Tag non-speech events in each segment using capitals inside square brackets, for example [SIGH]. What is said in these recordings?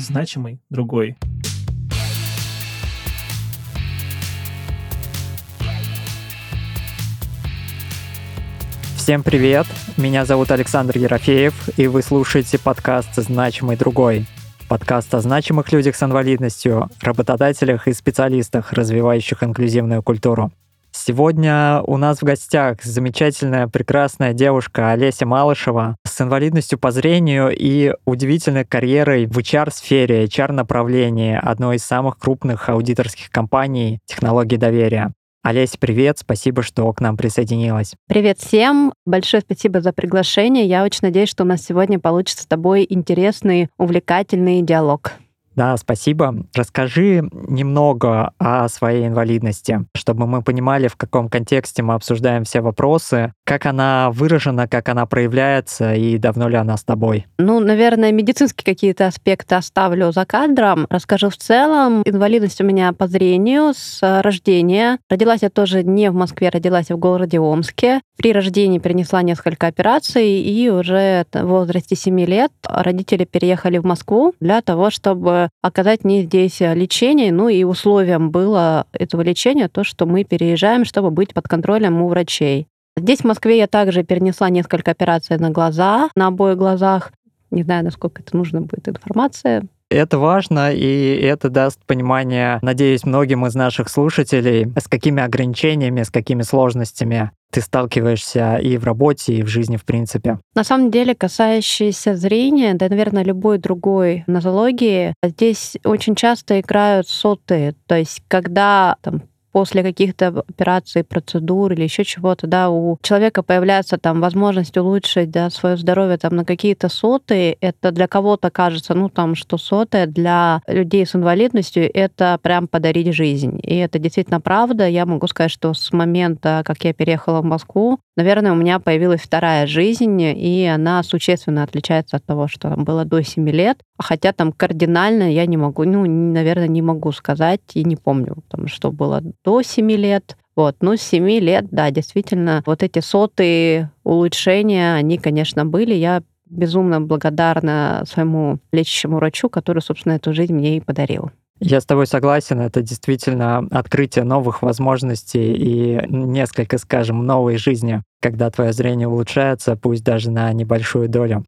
значимый другой. Всем привет! Меня зовут Александр Ерофеев, и вы слушаете подкаст «Значимый другой». Подкаст о значимых людях с инвалидностью, работодателях и специалистах, развивающих инклюзивную культуру. Сегодня у нас в гостях замечательная, прекрасная девушка Олеся Малышева с инвалидностью по зрению и удивительной карьерой в HR-сфере, HR-направлении одной из самых крупных аудиторских компаний технологий доверия. Олеся, привет, спасибо, что к нам присоединилась. Привет всем, большое спасибо за приглашение. Я очень надеюсь, что у нас сегодня получится с тобой интересный, увлекательный диалог. Да, спасибо. Расскажи немного о своей инвалидности, чтобы мы понимали, в каком контексте мы обсуждаем все вопросы, как она выражена, как она проявляется и давно ли она с тобой. Ну, наверное, медицинские какие-то аспекты оставлю за кадром. Расскажу в целом. Инвалидность у меня по зрению с рождения. Родилась я тоже не в Москве, родилась в городе Омске. При рождении перенесла несколько операций, и уже в возрасте 7 лет родители переехали в Москву для того, чтобы оказать мне здесь э, лечение. Ну и условием было этого лечения то, что мы переезжаем, чтобы быть под контролем у врачей. Здесь, в Москве, я также перенесла несколько операций на глаза, на обоих глазах. Не знаю, насколько это нужно будет информация. Это важно, и это даст понимание, надеюсь, многим из наших слушателей, с какими ограничениями, с какими сложностями ты сталкиваешься и в работе, и в жизни в принципе. На самом деле, касающиеся зрения, да, наверное, любой другой нозологии, здесь очень часто играют соты. То есть, когда там, после каких-то операций, процедур или еще чего-то, да, у человека появляется там возможность улучшить да, свое здоровье там на какие-то соты, это для кого-то кажется, ну там, что сотые для людей с инвалидностью это прям подарить жизнь. И это действительно правда. Я могу сказать, что с момента, как я переехала в Москву, наверное, у меня появилась вторая жизнь, и она существенно отличается от того, что было до 7 лет. Хотя там кардинально я не могу, ну, наверное, не могу сказать и не помню, там, что было до 7 лет. Вот, ну, с 7 лет, да, действительно, вот эти сотые улучшения, они, конечно, были. Я безумно благодарна своему лечащему врачу, который, собственно, эту жизнь мне и подарил. Я с тобой согласен, это действительно открытие новых возможностей и несколько, скажем, новой жизни, когда твое зрение улучшается, пусть даже на небольшую долю.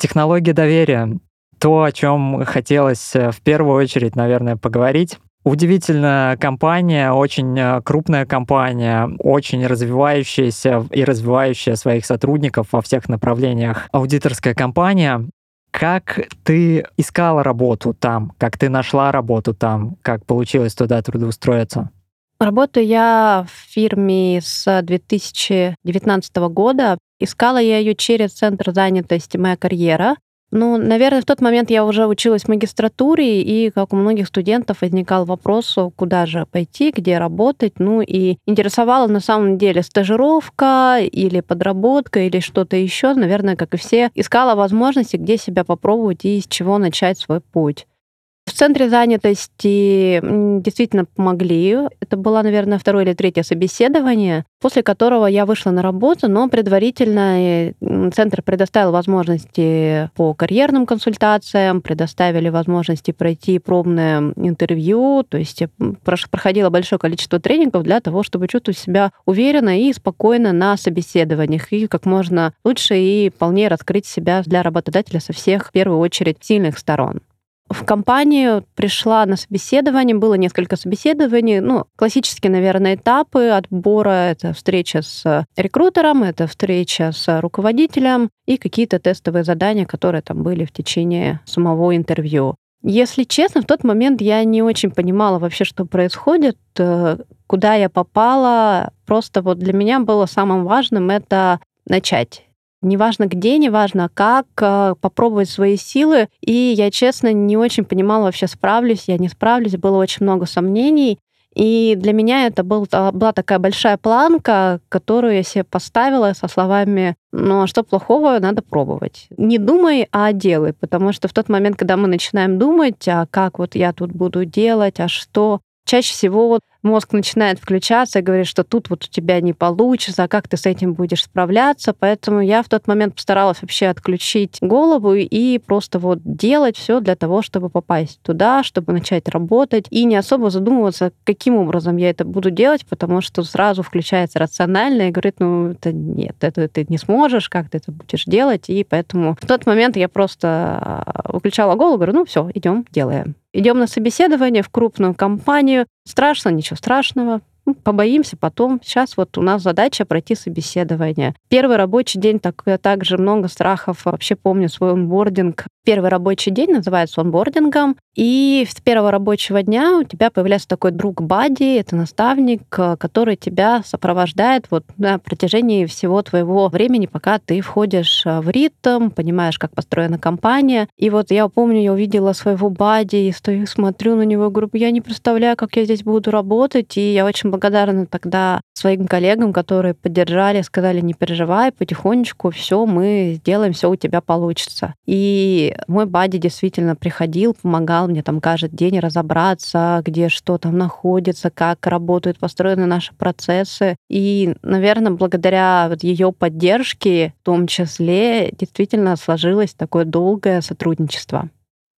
Технология доверия. То, о чем хотелось э, в первую очередь, наверное, поговорить. Удивительная компания, очень э, крупная компания, очень развивающаяся и развивающая своих сотрудников во всех направлениях. Аудиторская компания. Как ты искала работу там? Как ты нашла работу там? Как получилось туда трудоустроиться? Работаю я в фирме с 2019 года. Искала я ее через центр занятости «Моя карьера». Ну, наверное, в тот момент я уже училась в магистратуре, и, как у многих студентов, возникал вопрос, куда же пойти, где работать. Ну, и интересовала на самом деле стажировка или подработка или что-то еще. Наверное, как и все, искала возможности, где себя попробовать и с чего начать свой путь. В центре занятости действительно помогли. Это было, наверное, второе или третье собеседование, после которого я вышла на работу, но предварительно центр предоставил возможности по карьерным консультациям, предоставили возможности пройти пробное интервью, то есть проходило большое количество тренингов для того, чтобы чувствовать себя уверенно и спокойно на собеседованиях. И как можно лучше и полнее раскрыть себя для работодателя со всех, в первую очередь, сильных сторон в компанию пришла на собеседование, было несколько собеседований, ну, классические, наверное, этапы отбора. Это встреча с рекрутером, это встреча с руководителем и какие-то тестовые задания, которые там были в течение самого интервью. Если честно, в тот момент я не очень понимала вообще, что происходит, э, куда я попала. Просто вот для меня было самым важным это начать неважно где, неважно как, э, попробовать свои силы. И я, честно, не очень понимала вообще, справлюсь я, не справлюсь. Было очень много сомнений. И для меня это был, а, была такая большая планка, которую я себе поставила со словами, ну а что плохого, надо пробовать. Не думай, а делай, потому что в тот момент, когда мы начинаем думать, а как вот я тут буду делать, а что, чаще всего мозг начинает включаться и говорит, что тут вот у тебя не получится, а как ты с этим будешь справляться. Поэтому я в тот момент постаралась вообще отключить голову и просто вот делать все для того, чтобы попасть туда, чтобы начать работать и не особо задумываться, каким образом я это буду делать, потому что сразу включается рационально и говорит, ну, это нет, это ты не сможешь, как ты это будешь делать. И поэтому в тот момент я просто а, выключала голову, говорю, ну все, идем, делаем. Идем на собеседование в крупную компанию. Страшно, ничего страшного. Ну, побоимся потом. Сейчас вот у нас задача пройти собеседование. Первый рабочий день, так, также много страхов. Вообще помню свой онбординг. Первый рабочий день называется онбордингом. И с первого рабочего дня у тебя появляется такой друг Бади, это наставник, который тебя сопровождает вот на протяжении всего твоего времени, пока ты входишь э, в ритм, понимаешь, как построена компания. И вот я помню, я увидела своего Бади и стою, смотрю на него говорю, я не представляю, как я здесь буду работать. И я очень благодарна тогда своим коллегам, которые поддержали, сказали, не переживай, потихонечку все мы сделаем, все у тебя получится. И мой Бади действительно приходил, помогал мне там каждый день разобраться, где что там находится, как работают построены наши процессы. И, наверное, благодаря вот ее поддержке в том числе действительно сложилось такое долгое сотрудничество.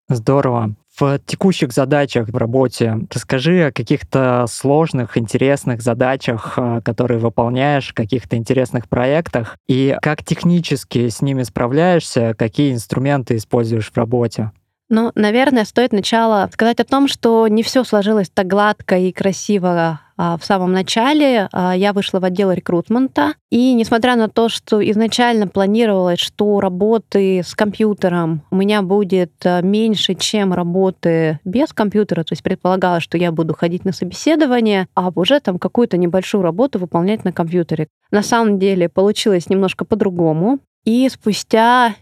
Здорово. В текущих задачах в работе расскажи о каких-то сложных, интересных задачах, э, которые выполняешь, каких-то интересных проектах, и как технически с ними справляешься, какие инструменты используешь в работе. Ну, наверное, стоит сначала сказать о том, что не все сложилось так гладко и красиво в самом начале. А, я вышла в отдел рекрутмента, и несмотря на то, что изначально планировалось, что работы с компьютером у меня будет а, меньше, чем работы без компьютера, то есть предполагалось, что я буду ходить на собеседование, а уже там какую-то небольшую работу выполнять на компьютере. На самом деле получилось немножко по-другому. И спустя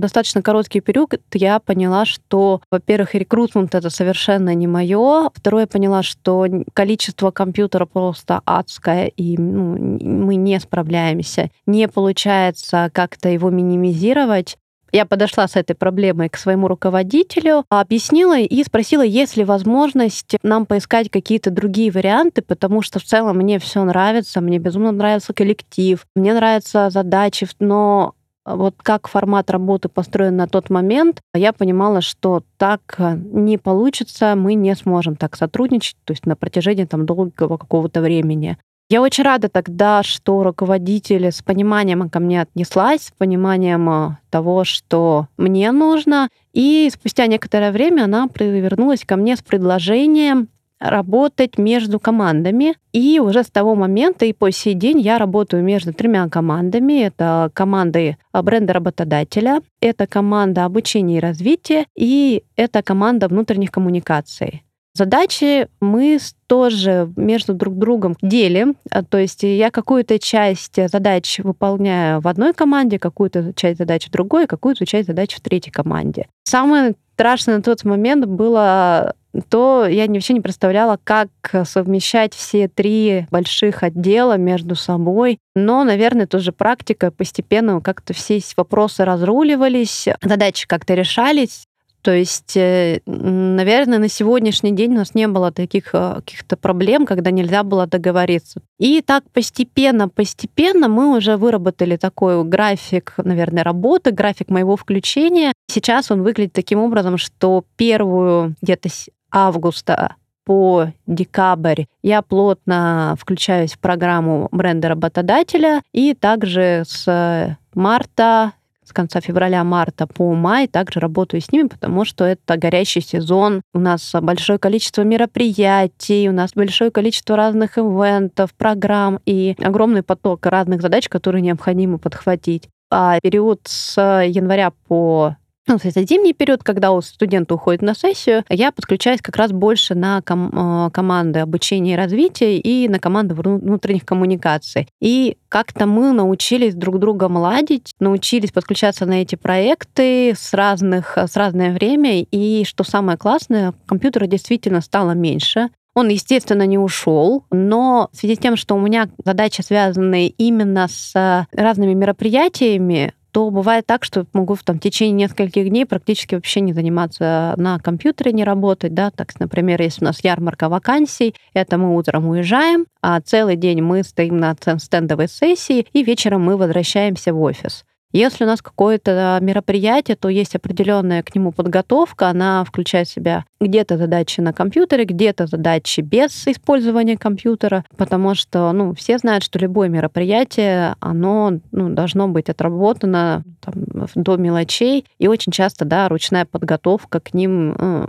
достаточно короткий период я поняла, что, во-первых, рекрутмент это совершенно не мое. Второе, я поняла, что количество компьютера просто адское, и ну, мы не справляемся. Не получается как-то его минимизировать. Я подошла с этой проблемой к своему руководителю, объяснила и спросила, есть ли возможность нам поискать какие-то другие варианты, потому что в целом мне все нравится, мне безумно нравится коллектив, мне нравятся задачи, но вот как формат работы построен на тот момент, я понимала, что так э, не получится, мы не сможем так сотрудничать, то есть на протяжении там долгого какого-то времени. Я очень рада тогда, что руководитель с пониманием ко мне отнеслась, с пониманием э, того, что мне нужно. И спустя некоторое время она вернулась ко мне с предложением работать между командами. И уже с того момента и по сей день я работаю между тремя командами. Это командой бренда работодателя, это команда обучения и развития, и это команда внутренних коммуникаций. Задачи мы тоже между друг другом делим. А, то есть я какую-то часть задач выполняю в одной команде, какую-то часть задач в другой, какую-то часть задач в третьей команде. Самое страшное на тот момент было то я вообще не представляла, как совмещать все три больших отдела между собой. Но, наверное, тоже практика постепенно как-то все вопросы разруливались, задачи как-то решались. То есть, э, наверное, на сегодняшний день у нас не было таких э, каких-то проблем, когда нельзя было договориться. И так постепенно, постепенно мы уже выработали такой график, наверное, работы, график моего включения. Сейчас он выглядит таким образом, что первую где-то августа по декабрь я плотно включаюсь в программу бренда работодателя и также с марта с конца февраля-марта по май также работаю с ними, потому что это горящий сезон. У нас большое количество мероприятий, у нас большое количество разных ивентов, программ и огромный поток разных задач, которые необходимо подхватить. А период с января по ну, это зимний период, когда у студента уходит на сессию, я подключаюсь как раз больше на ком- э, команды обучения и развития и на команды внутренних коммуникаций. И как-то мы научились друг друга ладить, научились подключаться на эти проекты с разных, с разное время. И что самое классное, компьютера действительно стало меньше. Он, естественно, не ушел, но в связи с тем, что у меня задачи связаны именно с разными мероприятиями, то бывает так, что могу там, в течение нескольких дней практически вообще не заниматься на компьютере, не работать. Да? Так, например, если у нас ярмарка вакансий, это мы утром уезжаем, а целый день мы стоим на стендовой сессии, и вечером мы возвращаемся в офис. Если у нас какое-то мероприятие, то есть определенная к нему подготовка, она включает в себя где-то задачи на компьютере, где-то задачи без использования компьютера, потому что ну, все знают, что любое мероприятие, оно ну, должно быть отработано там, до мелочей, и очень часто да, ручная подготовка к ним ну,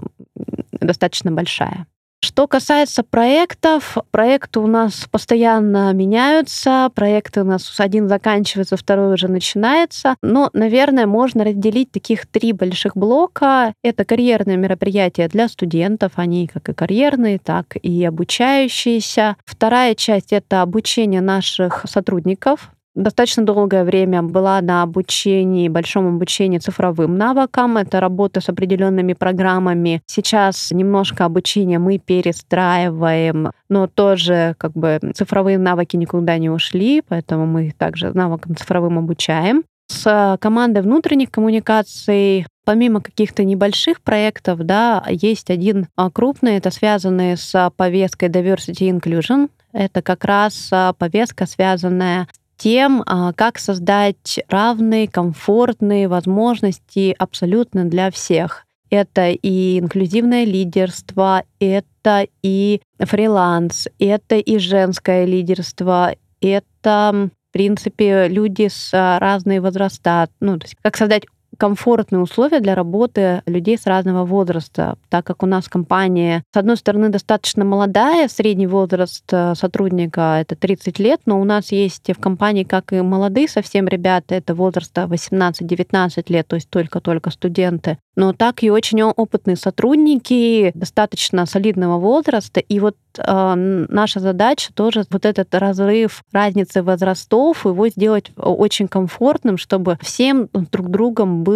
достаточно большая. Что касается проектов, проекты у нас постоянно меняются, проекты у нас один заканчивается, второй уже начинается. Но, наверное, можно разделить таких три больших блока. Это карьерные мероприятия для студентов, они как и карьерные, так и обучающиеся. Вторая часть — это обучение наших сотрудников, достаточно долгое время была на обучении, большом обучении цифровым навыкам. Это работа с определенными программами. Сейчас немножко обучения мы перестраиваем, но тоже как бы цифровые навыки никуда не ушли, поэтому мы также навыкам цифровым обучаем. С командой внутренних коммуникаций Помимо каких-то небольших проектов, да, есть один а, крупный, это связанный с повесткой Diversity Inclusion. Это как раз а, повестка, связанная с тем, а, как создать равные, комфортные возможности абсолютно для всех. Это и инклюзивное лидерство, это и фриланс, это и женское лидерство, это в принципе, люди с а, разные возраста, ну, то есть как создать комфортные условия для работы людей с разного возраста, так как у нас компания, с одной стороны, достаточно молодая, средний возраст э, сотрудника это 30 лет, но у нас есть в компании как и молодые совсем ребята, это возраста 18-19 лет, то есть только-только студенты, но так и очень опытные сотрудники достаточно солидного возраста. И вот э, наша задача тоже вот этот разрыв разницы возрастов, его сделать очень комфортным, чтобы всем друг другом было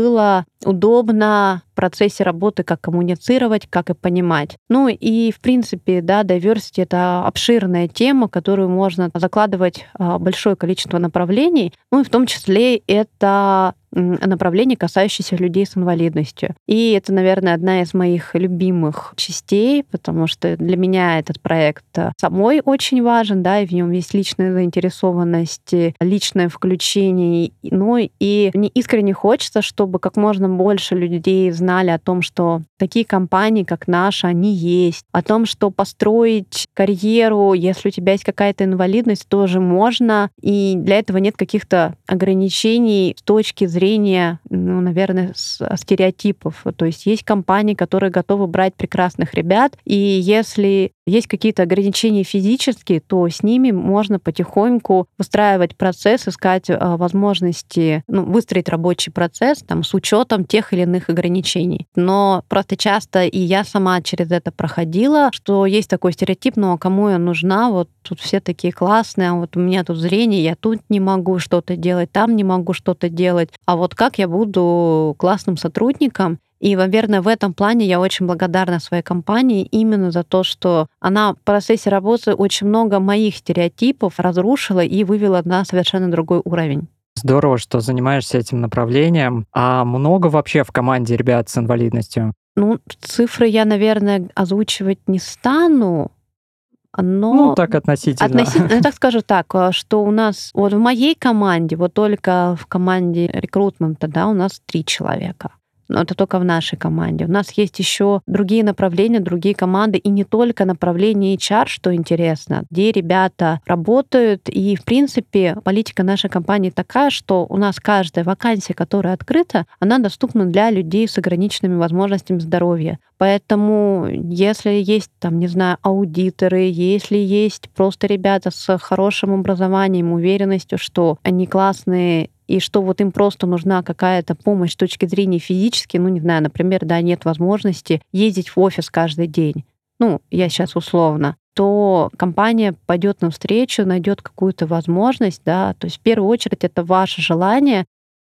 удобно в процессе работы, как коммуницировать, как и понимать. Ну и, в принципе, да, diversity — это обширная тема, которую можно закладывать а, большое количество направлений, ну и в том числе это направление, касающееся людей с инвалидностью. И это, наверное, одна из моих любимых частей, потому что для меня этот проект самой очень важен, да, и в нем есть личная заинтересованность, личное включение. Ну и мне искренне хочется, чтобы как можно больше людей знали о том, что такие компании, как наша, они есть, о том, что построить карьеру, если у тебя есть какая-то инвалидность, тоже можно, и для этого нет каких-то ограничений с точки зрения, ну, наверное, стереотипов. То есть есть компании, которые готовы брать прекрасных ребят, и если есть какие-то ограничения физические, то с ними можно потихоньку выстраивать процесс, искать а, возможности, ну, выстроить рабочий процесс там, с учетом тех или иных ограничений. Но просто часто и я сама через это проходила, что есть такой стереотип, ну а кому я нужна? Вот тут все такие классные, а вот у меня тут зрение, я тут не могу что-то делать, там не могу что-то делать. А вот как я буду классным сотрудником? И, наверное, в этом плане я очень благодарна своей компании именно за то, что она в процессе работы очень много моих стереотипов разрушила и вывела на совершенно другой уровень. Здорово, что занимаешься этим направлением. А много вообще в команде ребят с инвалидностью? Ну, цифры я, наверное, озвучивать не стану, но... Ну, так относительно. Относительно, ну, так скажу так, что у нас вот в моей команде, вот только в команде рекрутмента, да, у нас три человека но это только в нашей команде. У нас есть еще другие направления, другие команды, и не только направление HR, что интересно, где ребята работают, и, в принципе, политика нашей компании такая, что у нас каждая вакансия, которая открыта, она доступна для людей с ограниченными возможностями здоровья. Поэтому, если есть, там, не знаю, аудиторы, если есть просто ребята с хорошим образованием, уверенностью, что они классные и что вот им просто нужна какая-то помощь с точки зрения физически, ну, не знаю, например, да, нет возможности ездить в офис каждый день, ну, я сейчас условно, то компания пойдет навстречу, найдет какую-то возможность, да, то есть в первую очередь это ваше желание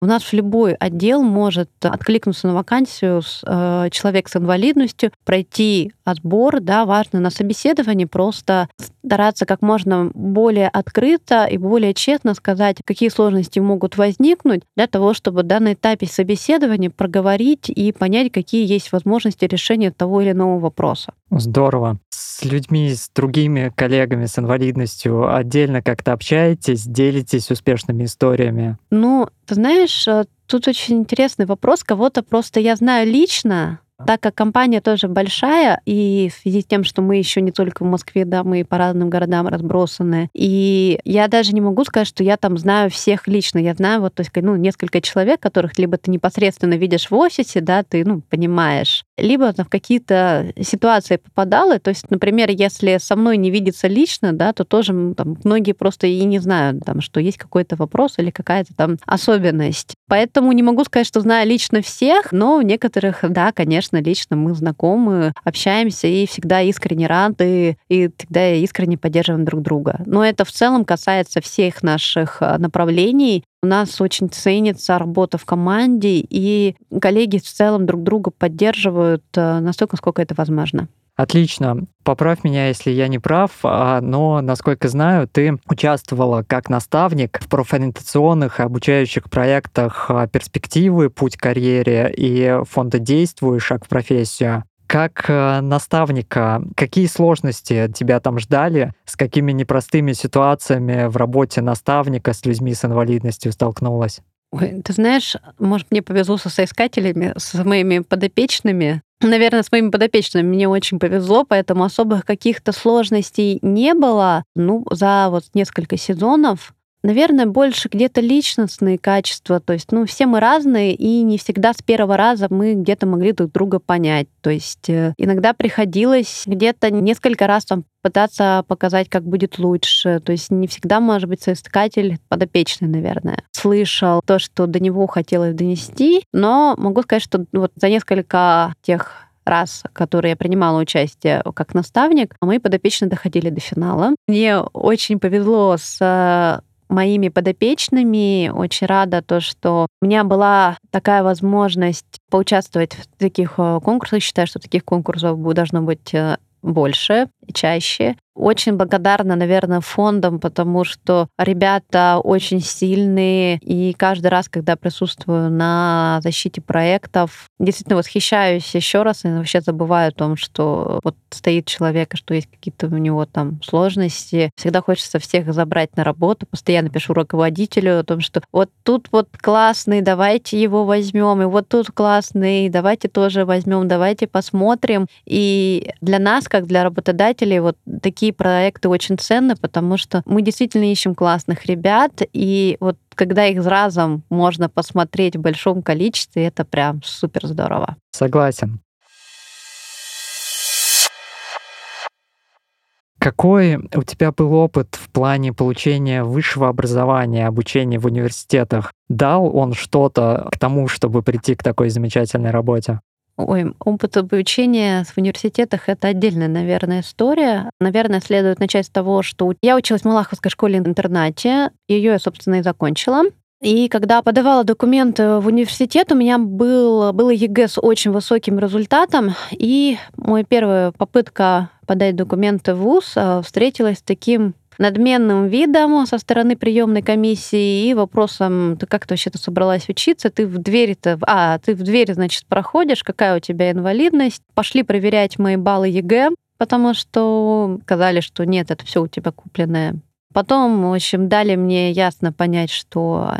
У нас в любой отдел может откликнуться на вакансию с, э, человек с инвалидностью, пройти отбор, да, важно на собеседовании просто стараться как можно более открыто и более честно сказать, какие сложности могут возникнуть для того, чтобы да, на этапе собеседования проговорить и понять, какие есть возможности решения того или иного вопроса. Здорово. С людьми, с другими коллегами с инвалидностью отдельно как-то общаетесь, делитесь успешными историями? Ну, ты знаешь, э, тут очень интересный вопрос. Кого-то просто я знаю лично, так как компания тоже большая, и в связи с тем, что мы еще не только в Москве, да, мы по разным городам разбросаны, и я даже не могу сказать, что я там знаю всех лично. Я знаю вот, то есть, ну, несколько человек, которых либо ты непосредственно видишь в офисе, да, ты, ну, понимаешь, либо там, в какие-то ситуации попадала. То есть, например, если со мной не видится лично, да, то тоже там, многие просто и не знают, там, что есть какой-то вопрос или какая-то там особенность. Поэтому не могу сказать, что знаю лично всех, но некоторых, да, конечно, конечно, лично мы знакомы, общаемся и всегда искренне рады, и всегда искренне поддерживаем друг друга. Но это в целом касается всех наших а, направлений. У нас очень ценится работа в команде, и коллеги в целом друг друга поддерживают а, настолько, насколько это возможно. Отлично. Поправь меня, если я не прав, а, но, насколько знаю, ты участвовала как наставник в профориентационных и обучающих проектах а, «Перспективы. Путь к карьере» и фонда «Действуй. Шаг в профессию». Как а, наставника, какие сложности тебя там ждали? С какими непростыми ситуациями в работе наставника с людьми с инвалидностью столкнулась? Ой, ты знаешь, может, мне повезло со соискателями, с моими подопечными. Наверное, с моими подопечными мне очень повезло, поэтому особых каких-то сложностей не было. Ну, за вот несколько сезонов Наверное, больше где-то личностные качества. То есть, ну, все мы разные, и не всегда с первого раза мы где-то могли друг друга понять. То есть э, иногда приходилось где-то несколько раз там пытаться показать, как будет лучше. То есть не всегда, может быть, соискатель подопечный, наверное, слышал то, что до него хотелось донести. Но могу сказать, что вот за несколько тех раз, которые я принимала участие как наставник, мои подопечные доходили до финала. Мне очень повезло с моими подопечными. Очень рада то, что у меня была такая возможность поучаствовать в таких э, конкурсах. Считаю, что таких конкурсов должно быть э, больше, чаще. Очень благодарна, наверное, фондам, потому что ребята очень сильные, и каждый раз, когда присутствую на защите проектов, действительно восхищаюсь еще раз и вообще забываю о том, что вот стоит человек, что есть какие-то у него там сложности. Всегда хочется всех забрать на работу. Постоянно пишу руководителю о том, что вот тут вот классный, давайте его возьмем, и вот тут классный, давайте тоже возьмем, давайте посмотрим. И для нас, как для работодателей, вот такие проекты очень ценны, потому что мы действительно ищем классных ребят, и вот когда их разом можно посмотреть в большом количестве, это прям супер здорово. Согласен. Какой у тебя был опыт в плане получения высшего образования, обучения в университетах? Дал он что-то к тому, чтобы прийти к такой замечательной работе? Ой, опыт обучения в университетах — это отдельная, наверное, история. Наверное, следует начать с того, что я училась в Малаховской школе-интернате. Ее я, собственно, и закончила. И когда подавала документы в университет, у меня был, было ЕГЭ с очень высоким результатом. И моя первая попытка подать документы в ВУЗ а, встретилась с таким надменным видом со стороны приемной комиссии и вопросом, ты как ты вообще-то собралась учиться, ты в двери-то, а, ты в двери, значит, проходишь, какая у тебя инвалидность, пошли проверять мои баллы ЕГЭ, потому что сказали, что нет, это все у тебя купленное. Потом, в общем, дали мне ясно понять, что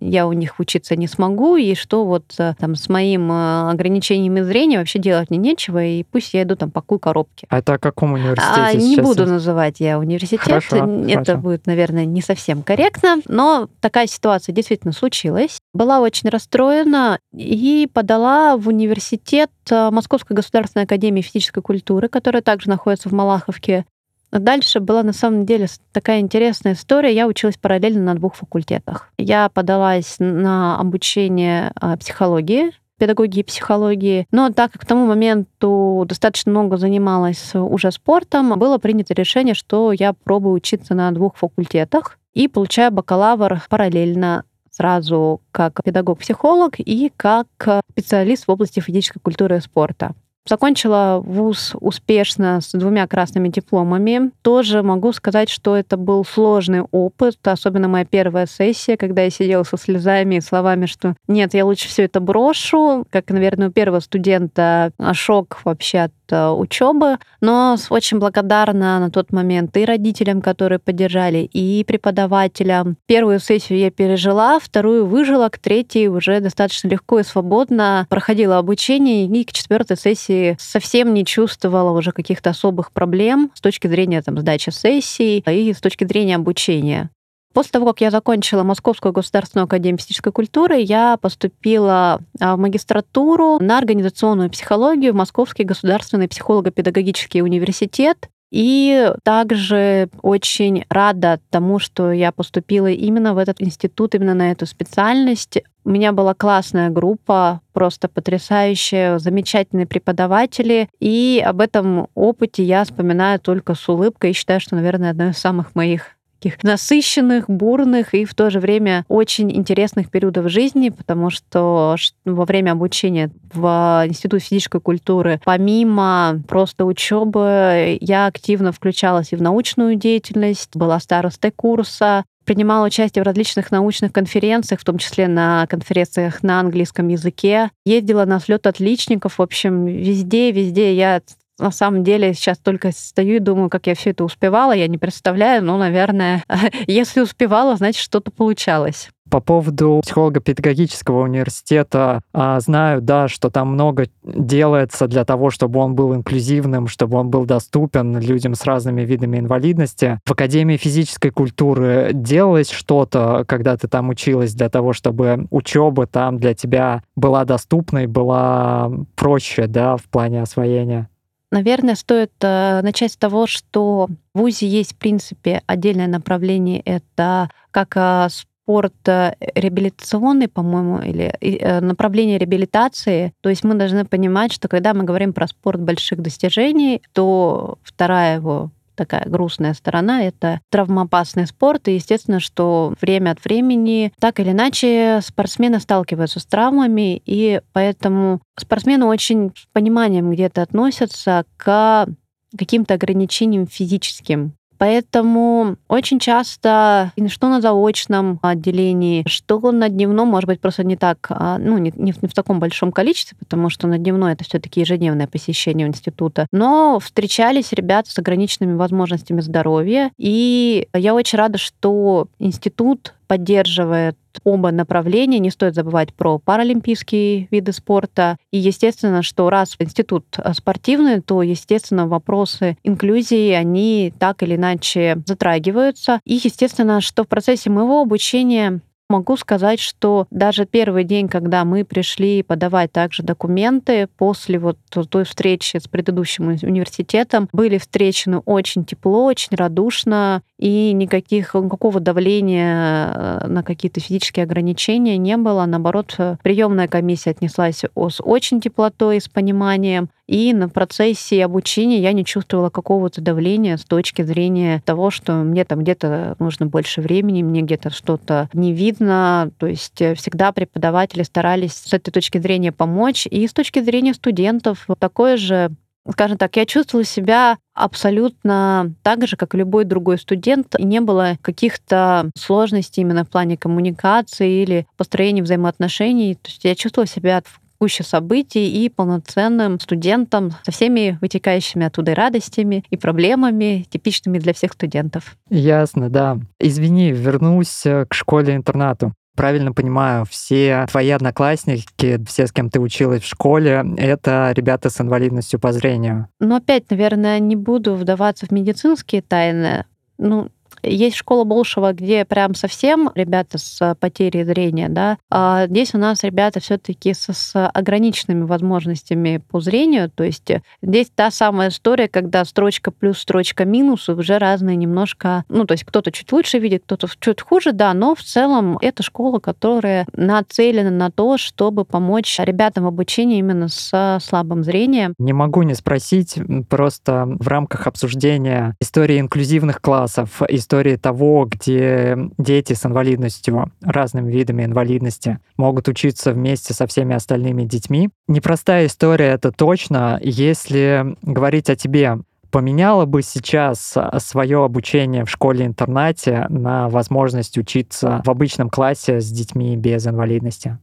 я у них учиться не смогу, и что вот э, там с моим э, ограничением зрения вообще делать мне нечего, и пусть я иду там пакую коробки. А это о каком университете а, Не буду называть я университет, хорошо, это хорошо. будет, наверное, не совсем корректно, но такая ситуация действительно случилась. Была очень расстроена и подала в университет э, Московской государственной академии физической культуры, которая также находится в Малаховке. Дальше была на самом деле такая интересная история. Я училась параллельно на двух факультетах. Я подалась на обучение а, психологии, педагогии и психологии. Но так как к тому моменту достаточно много занималась уже спортом, было принято решение, что я пробую учиться на двух факультетах и получаю бакалавр параллельно сразу как педагог-психолог и как специалист в области физической культуры и спорта. Закончила вуз успешно с двумя красными дипломами. Тоже могу сказать, что это был сложный опыт, особенно моя первая сессия, когда я сидела со слезами и словами, что нет, я лучше все это брошу. Как, наверное, у первого студента шок вообще от Э, учебы, но очень благодарна на тот момент и родителям, которые поддержали, и преподавателям. Первую сессию я пережила, вторую выжила, к третьей уже достаточно легко и свободно проходила обучение, и к четвертой сессии совсем не чувствовала уже каких-то особых проблем с точки зрения там, сдачи сессий и с точки зрения обучения. После того, как я закончила Московскую государственную академию физической культуры, я поступила а, в магистратуру на организационную психологию в Московский государственный психолого-педагогический университет. И также очень рада тому, что я поступила именно в этот институт, именно на эту специальность. У меня была классная группа, просто потрясающая, замечательные преподаватели. И об этом опыте я вспоминаю только с улыбкой и считаю, что, наверное, одно из самых моих таких насыщенных, бурных и в то же время очень интересных периодов жизни, потому что во время обучения в Институте физической культуры, помимо просто учебы, я активно включалась и в научную деятельность, была старостой курса, принимала участие в различных научных конференциях, в том числе на конференциях на английском языке. Ездила на слет отличников. В общем, везде, везде я на самом деле сейчас только стою и думаю, как я все это успевала, я не представляю, но, наверное, [LAUGHS] если успевала, значит, что-то получалось. По поводу психолого-педагогического университета а, знаю, да, что там много делается для того, чтобы он был инклюзивным, чтобы он был доступен людям с разными видами инвалидности. В Академии физической культуры делалось что-то, когда ты там училась, для того, чтобы учеба там для тебя была доступной, была проще, да, в плане освоения? Наверное, стоит э, начать с того, что в ВУЗе есть, в принципе, отдельное направление. Это как э, спорт э, реабилитационный, по-моему, или направление реабилитации. То есть мы должны понимать, что когда мы говорим про спорт больших достижений, то вторая его такая грустная сторона — это травмоопасный спорт. И естественно, что время от времени так или иначе спортсмены сталкиваются с травмами, и поэтому спортсмены очень с пониманием где-то относятся к каким-то ограничениям физическим. Поэтому очень часто, что на заочном отделении, что на дневном, может быть, просто не так, а, ну, не, не, в, не в таком большом количестве, потому что на дневной это все-таки ежедневное посещение института. Но встречались ребята с ограниченными возможностями здоровья. И я очень рада, что институт поддерживает оба направления. Не стоит забывать про паралимпийские виды спорта. И естественно, что раз институт э, спортивный, то, естественно, вопросы инклюзии, они так или иначе затрагиваются. И, естественно, что в процессе моего обучения Могу сказать, что даже первый день, когда мы пришли подавать также документы, после вот той встречи с предыдущим университетом, были встречены очень тепло, очень радушно, и никаких, никакого давления э, на какие-то физические ограничения не было. Наоборот, приемная комиссия отнеслась с очень теплотой, с пониманием. И на процессе обучения я не чувствовала какого-то давления с точки зрения того, что мне там где-то нужно больше времени, мне где-то что-то не видно. То есть э, всегда преподаватели старались с этой точки зрения помочь. И с точки зрения студентов такое же скажем так, я чувствовала себя абсолютно так же, как и любой другой студент, и не было каких-то сложностей именно в плане коммуникации или построения взаимоотношений. То есть я чувствовала себя в гуще событий и полноценным студентом со всеми вытекающими оттуда и радостями, и проблемами, типичными для всех студентов. Ясно, да. Извини, вернусь э, к школе-интернату правильно понимаю, все твои одноклассники, все, с кем ты училась в школе, это ребята с инвалидностью по зрению? Ну, опять, наверное, не буду вдаваться в медицинские тайны. Ну, есть школа Болшева, где прям совсем ребята с потерей зрения, да. А здесь у нас ребята все таки с, с ограниченными возможностями по зрению. То есть здесь та самая история, когда строчка плюс, строчка минус уже разные немножко... Ну, то есть кто-то чуть лучше видит, кто-то чуть хуже, да, но в целом это школа, которая нацелена на то, чтобы помочь ребятам в обучении именно с слабым зрением. Не могу не спросить, просто в рамках обсуждения истории инклюзивных классов, истории истории того, где дети с инвалидностью, разными видами инвалидности, могут учиться вместе со всеми остальными детьми. Непростая история, это точно. Если говорить о тебе, поменяла бы сейчас свое обучение в школе-интернате на возможность учиться в обычном классе с детьми без инвалидности?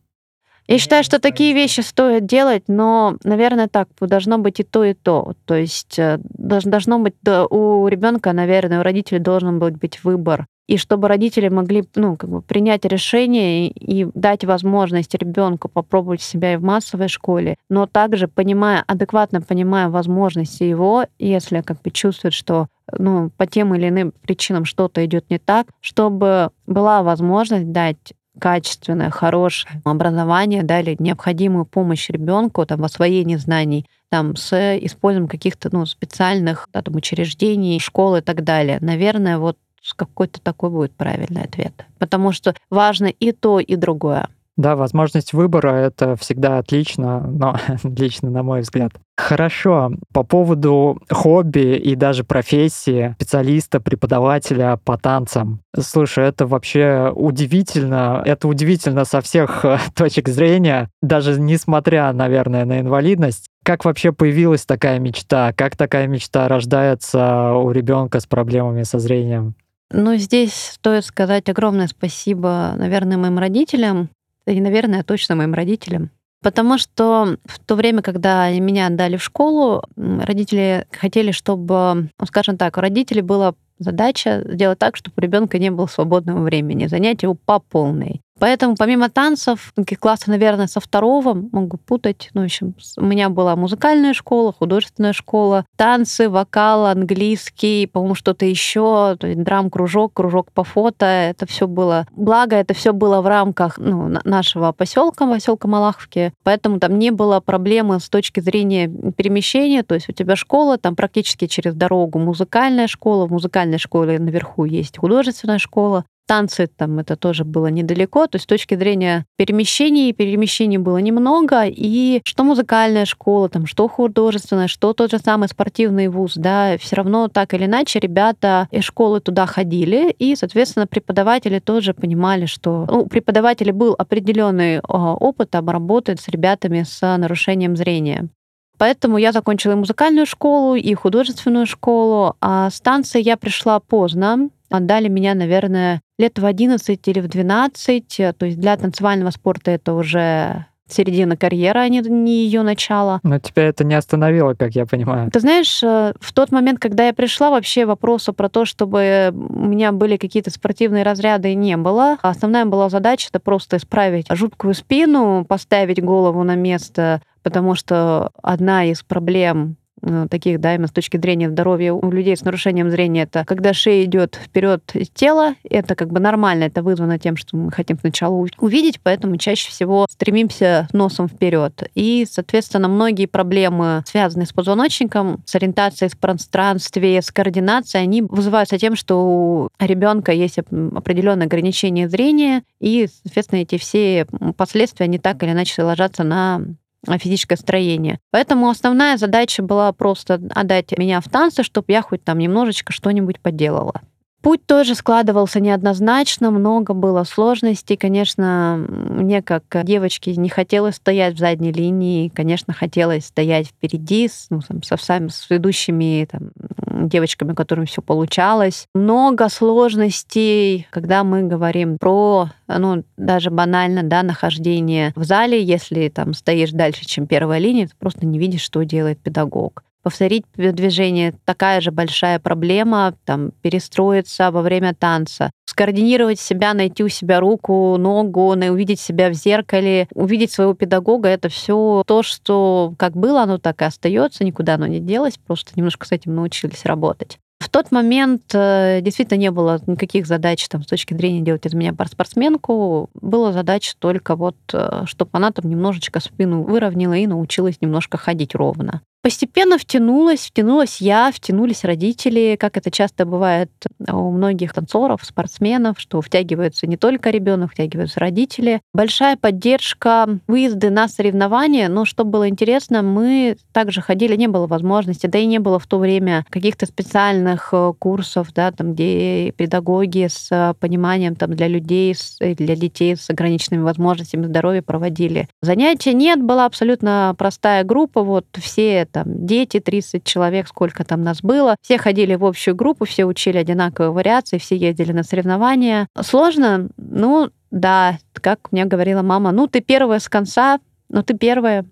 Я считаю, что такие вещи стоит делать, но, наверное, так должно быть и то, и то. То есть э, должно быть у ребенка, наверное, у родителей должен быть выбор. И чтобы родители могли ну, как бы принять решение и дать возможность ребенку попробовать себя и в массовой школе, но также понимая, адекватно понимая возможности его, если как бы чувствует, что ну, по тем или иным причинам что-то идет не так, чтобы была возможность дать качественное, хорошее образование, дали необходимую помощь ребенку там, в освоении знаний, там, с использованием каких-то ну, специальных да, там, учреждений, школ и так далее. Наверное, вот какой-то такой будет правильный ответ. Потому что важно и то, и другое. Да, возможность выбора — это всегда отлично, но [LAUGHS] лично на мой взгляд. Хорошо. По поводу хобби и даже профессии специалиста, преподавателя по танцам. Слушай, это вообще удивительно. Это удивительно со всех э, [LAUGHS] точек зрения, даже несмотря, наверное, на инвалидность. Как вообще появилась такая мечта? Как такая мечта рождается у ребенка с проблемами со зрением? Ну, здесь стоит сказать огромное спасибо, наверное, моим родителям, и, наверное, точно моим родителям. Потому что в то время, когда меня отдали в школу, родители хотели, чтобы, ну, скажем так, у родителей была задача сделать так, чтобы у ребенка не было свободного времени, занять его по полной. Поэтому помимо танцев, класса, наверное, со второго, могу путать, ну, в общем, у меня была музыкальная школа, художественная школа, танцы, вокал, английский, по-моему, что-то еще, драм-кружок, кружок по фото, это все было. Благо, это все было в рамках ну, нашего поселка, поселка Малаховки, поэтому там не было проблемы с точки зрения перемещения, то есть у тебя школа, там практически через дорогу музыкальная школа, в музыкальной школе наверху есть художественная школа, Танцы там это тоже было недалеко, то есть с точки зрения перемещений, перемещений было немного, и что музыкальная школа, там, что художественная, что тот же самый спортивный вуз, да, все равно так или иначе ребята из школы туда ходили, и, соответственно, преподаватели тоже понимали, что ну, у преподавателей был определенный а, опыт там, работать с ребятами с нарушением зрения. Поэтому я закончила и музыкальную школу, и художественную школу. А с танца я пришла поздно. Отдали меня, наверное, лет в 11 или в 12. То есть для танцевального спорта это уже середина карьеры, а не, не ее начало. Но тебя это не остановило, как я понимаю. Ты знаешь, э, в тот момент, когда я пришла, вообще вопроса про то, чтобы у меня были какие-то спортивные разряды, не было. Основная была задача это просто исправить жуткую спину, поставить голову на место, потому что одна из проблем таких, да, именно с точки зрения здоровья у людей с нарушением зрения, это когда шея идет вперед тела, это как бы нормально, это вызвано тем, что мы хотим сначала увидеть, поэтому чаще всего стремимся носом вперед. И, соответственно, многие проблемы, связанные с позвоночником, с ориентацией в пространстве, с координацией, они вызываются тем, что у ребенка есть определенное ограничение зрения, и, соответственно, эти все последствия, они так или иначе ложатся на физическое строение. Поэтому основная задача была просто отдать меня в танцы, чтобы я хоть там немножечко что-нибудь поделала. Путь тоже складывался неоднозначно, много было сложностей. Конечно, мне как девочке не хотелось стоять в задней линии, конечно, хотелось стоять впереди с, ну, со, с, с ведущими там, девочками, которым все получалось. Много сложностей, когда мы говорим про, ну, даже банально, да, нахождение в зале, если там стоишь дальше, чем первая линия, ты просто не видишь, что делает педагог повторить движение такая же большая проблема, там, перестроиться во время танца, скоординировать себя, найти у себя руку, ногу, увидеть себя в зеркале, увидеть своего педагога, это все то, что как было, оно так и остается, никуда оно не делось, просто немножко с этим научились работать. В тот момент э, действительно не было никаких задач там, с точки зрения делать из меня спортсменку. Была задача только вот, э, чтобы она там немножечко спину выровняла и научилась немножко ходить ровно. Постепенно втянулась, втянулась я, втянулись родители, как это часто бывает у многих танцоров, спортсменов, что втягиваются не только ребенок, втягиваются родители. Большая поддержка, выезды на соревнования, но что было интересно, мы также ходили, не было возможности, да и не было в то время каких-то специальных э, курсов, да, там, где педагоги с пониманием там, для людей, для детей с ограниченными возможностями здоровья проводили. Занятия нет, была абсолютно простая группа, вот все там дети, 30 человек, сколько там нас было. Все ходили в общую группу, все учили одинаковые вариации, все ездили на соревнования. Сложно? Ну, да, как мне говорила мама, ну, ты первая с конца, ну, ты первая.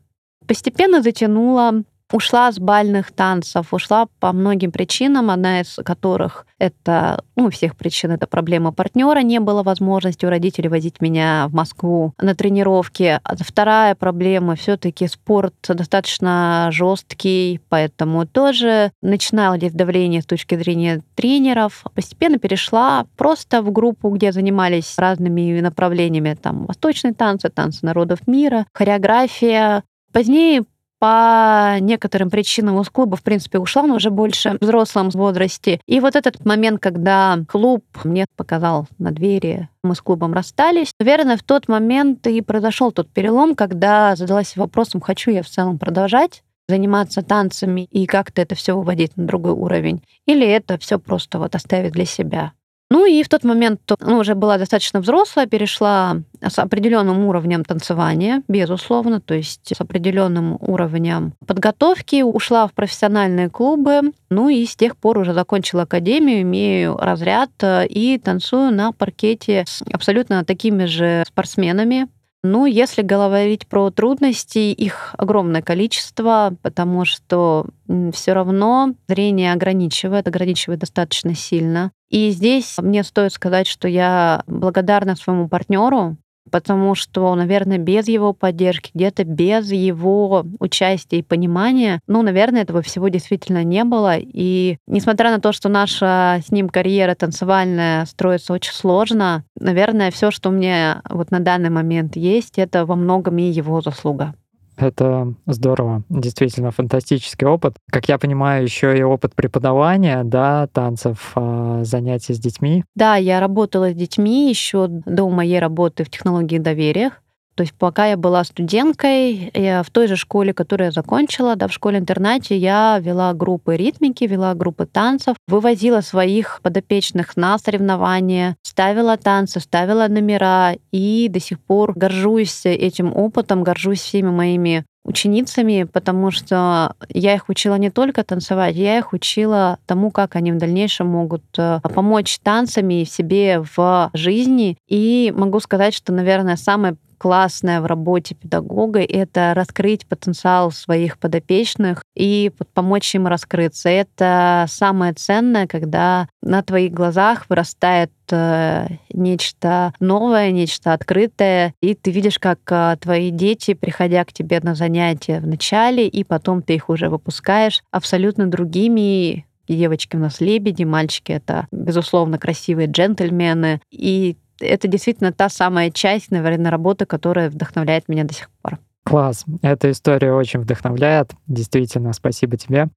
Постепенно затянула, ушла с бальных танцев, ушла по многим причинам, одна из которых это, ну, всех причин, это проблема партнера, не было возможности у родителей возить меня в Москву на тренировки. А вторая проблема, все-таки спорт достаточно жесткий, поэтому тоже начиналось давление с точки зрения тренеров. Постепенно перешла просто в группу, где занимались разными направлениями, там, восточные танцы, танцы народов мира, хореография. Позднее по некоторым причинам из клуба, в принципе, ушла, но уже больше в взрослом возрасте. И вот этот момент, когда клуб мне показал на двери, мы с клубом расстались, наверное, в тот момент и произошел тот перелом, когда задалась вопросом, хочу я в целом продолжать заниматься танцами и как-то это все выводить на другой уровень, или это все просто вот оставить для себя. Ну и в тот момент ну, уже была достаточно взрослая, перешла с определенным уровнем танцевания, безусловно, то есть с определенным уровнем подготовки, ушла в профессиональные клубы, ну и с тех пор уже закончила академию, имею разряд э, и танцую на паркете с абсолютно такими же спортсменами, ну, если говорить про трудности, их огромное количество, потому что все равно зрение ограничивает, ограничивает достаточно сильно. И здесь мне стоит сказать, что я благодарна своему партнеру, потому что, наверное, без его поддержки, где-то без его участия и понимания, ну, наверное, этого всего действительно не было. И несмотря на то, что наша с ним карьера танцевальная строится очень сложно, наверное, все, что у меня вот на данный момент есть, это во многом и его заслуга. Это здорово, действительно фантастический опыт. Как я понимаю, еще и опыт преподавания, да, танцев, а, занятий с детьми. Да, я работала с детьми еще до моей работы в технологии доверия. То есть пока я была студенткой, я в той же школе, которую я закончила, да, в школе-интернате, я вела группы ритмики, вела группы танцев, вывозила своих подопечных на соревнования, ставила танцы, ставила номера, и до сих пор горжусь этим опытом, горжусь всеми моими ученицами, потому что я их учила не только танцевать, я их учила тому, как они в дальнейшем могут э, помочь танцами себе в жизни. И могу сказать, что, наверное, самое классное в работе педагога — это раскрыть потенциал своих подопечных и помочь им раскрыться. Это самое ценное, когда на твоих глазах вырастает э, нечто новое, нечто открытое, и ты видишь, как э, твои дети, приходя к тебе на занятия в начале, и потом ты их уже выпускаешь абсолютно другими, девочки у нас лебеди, мальчики это, безусловно, красивые джентльмены. И это действительно та самая часть, наверное, работы, которая вдохновляет меня до сих пор. Класс. Эта история очень вдохновляет. Действительно, спасибо тебе.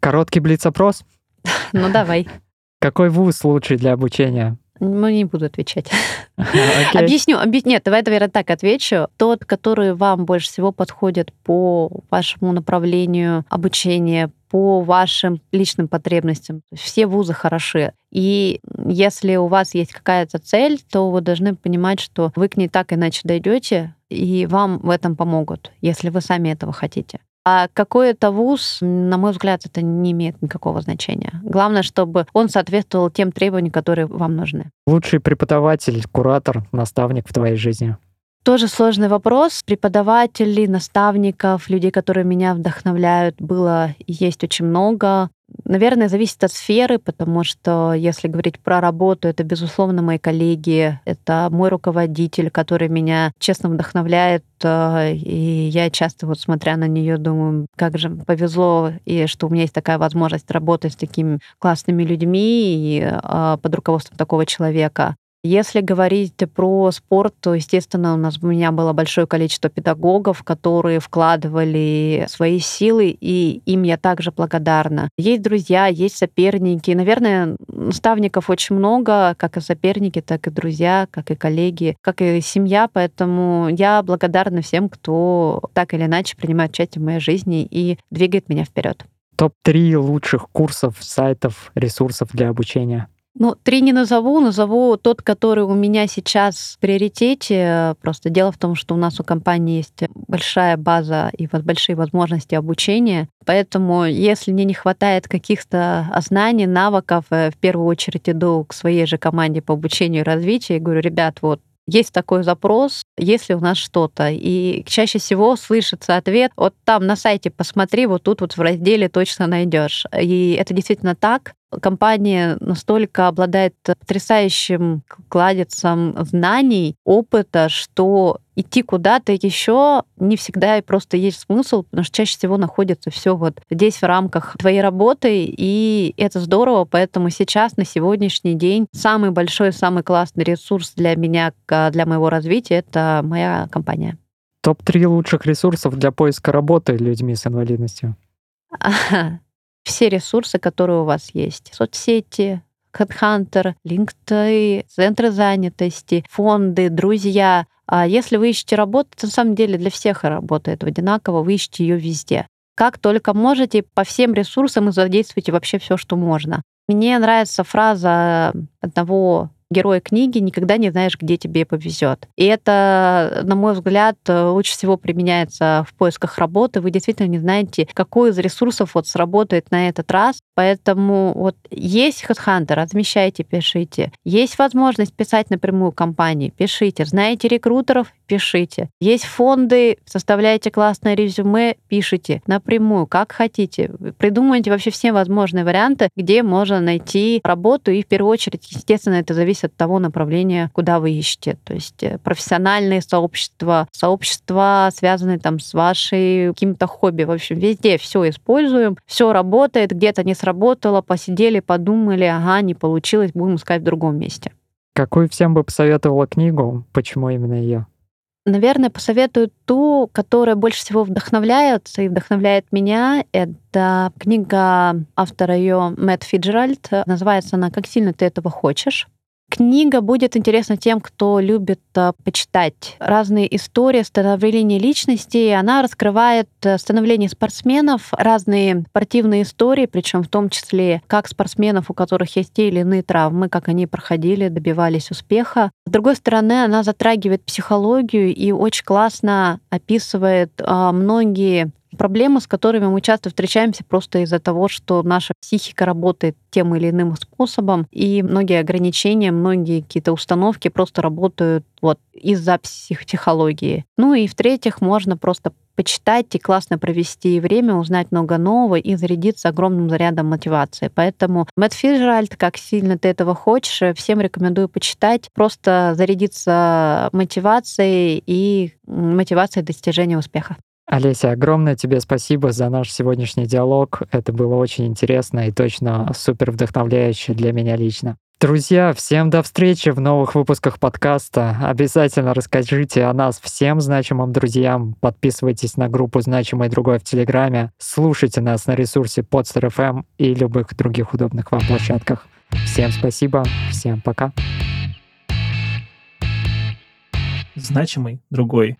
Короткий блиц-опрос? Ну, давай. [LAUGHS] Какой вуз лучший для обучения? Ну, не буду отвечать. [LAUGHS] Okay. Объясню. Объ... Нет, давай, наверное, так отвечу. Тот, который вам больше всего подходит по вашему направлению обучения, по вашим личным потребностям. Все вузы хороши. И если у вас есть какая-то цель, то вы должны понимать, что вы к ней так иначе дойдете, и вам в этом помогут, если вы сами этого хотите. А какой это вуз, на мой взгляд, это не имеет никакого значения. Главное, чтобы он соответствовал тем требованиям, которые вам нужны. Лучший преподаватель, куратор, наставник в твоей жизни? Тоже сложный вопрос. Преподавателей, наставников, людей, которые меня вдохновляют, было и есть очень много. Наверное, зависит от сферы, потому что если говорить про работу, это, безусловно, мои коллеги, это мой руководитель, который меня честно вдохновляет, э, и я часто вот смотря на нее думаю, как же повезло, и что у меня есть такая возможность работать с такими классными людьми и э, под руководством такого человека. Если говорить про спорт, то, естественно, у нас у меня было большое количество педагогов, которые вкладывали свои силы, и им я также благодарна. Есть друзья, есть соперники. Наверное, наставников очень много, как и соперники, так и друзья, как и коллеги, как и семья, поэтому я благодарна всем, кто так или иначе принимает участие в моей жизни и двигает меня вперед. Топ-3 лучших курсов, сайтов, ресурсов для обучения. Ну, три не назову, назову тот, который у меня сейчас в приоритете. Просто дело в том, что у нас у компании есть большая база и большие возможности обучения. Поэтому, если мне не хватает каких-то знаний, навыков, э, в первую очередь иду к своей же команде по обучению и развитию и говорю, ребят, вот есть такой запрос, есть ли у нас что-то. И чаще всего слышится ответ, вот там на сайте посмотри, вот тут вот в разделе точно найдешь. И это действительно так компания настолько обладает потрясающим кладецом знаний, опыта, что идти куда-то еще не всегда и просто есть смысл, потому что чаще всего находится все вот здесь в рамках твоей работы, и это здорово, поэтому сейчас, на сегодняшний день, самый большой, самый классный ресурс для меня, для моего развития, это моя компания. Топ-3 лучших ресурсов для поиска работы людьми с инвалидностью [LAUGHS] все ресурсы, которые у вас есть. Соцсети, HeadHunter, LinkedIn, центры занятости, фонды, друзья. А если вы ищете работу, то на самом деле для всех работает одинаково, вы ищете ее везде. Как только можете, по всем ресурсам и задействуйте вообще все, что можно. Мне нравится фраза одного героя книги никогда не знаешь, где тебе повезет. И это, на мой взгляд, лучше всего применяется в поисках работы. Вы действительно не знаете, какой из ресурсов вот сработает на этот раз. Поэтому вот есть HeadHunter, размещайте, пишите. Есть возможность писать напрямую компании, пишите. Знаете рекрутеров, пишите. Есть фонды, составляете классное резюме, пишите напрямую, как хотите. Придумайте вообще все возможные варианты, где можно найти работу. И в первую очередь, естественно, это зависит от того направления, куда вы ищете. То есть э, профессиональные сообщества, сообщества, связанные там с вашей каким-то хобби. В общем, везде все используем, все работает, где-то не сработало, посидели, подумали, ага, не получилось, будем искать в другом месте. Какую всем бы посоветовала книгу? Почему именно ее? Наверное, посоветую ту, которая больше всего вдохновляет и вдохновляет меня. Это книга автора ее Мэтт Фиджеральд. Называется она «Как сильно ты этого хочешь». Книга будет интересна тем, кто любит э, почитать разные истории становления личности. Она раскрывает э, становление спортсменов, разные спортивные истории, причем в том числе как спортсменов, у которых есть те или иные травмы, как они проходили, добивались успеха. С другой стороны, она затрагивает психологию и очень классно описывает э, многие проблемы, с которыми мы часто встречаемся просто из-за того, что наша психика работает тем или иным способом, и многие ограничения, многие какие-то установки просто работают вот из-за психологии. Ну и в-третьих, можно просто почитать и классно провести время, узнать много нового и зарядиться огромным зарядом мотивации. Поэтому Мэтт Фиджеральд, как сильно ты этого хочешь, всем рекомендую почитать, просто зарядиться мотивацией и мотивацией достижения успеха. Олеся, огромное тебе спасибо за наш сегодняшний диалог. Это было очень интересно и точно супер вдохновляюще для меня лично. Друзья, всем до встречи в новых выпусках подкаста. Обязательно расскажите о нас всем значимым друзьям. Подписывайтесь на группу «Значимый другой» в Телеграме. Слушайте нас на ресурсе Podster.fm и любых других удобных вам площадках. Всем спасибо, всем пока. Значимый другой.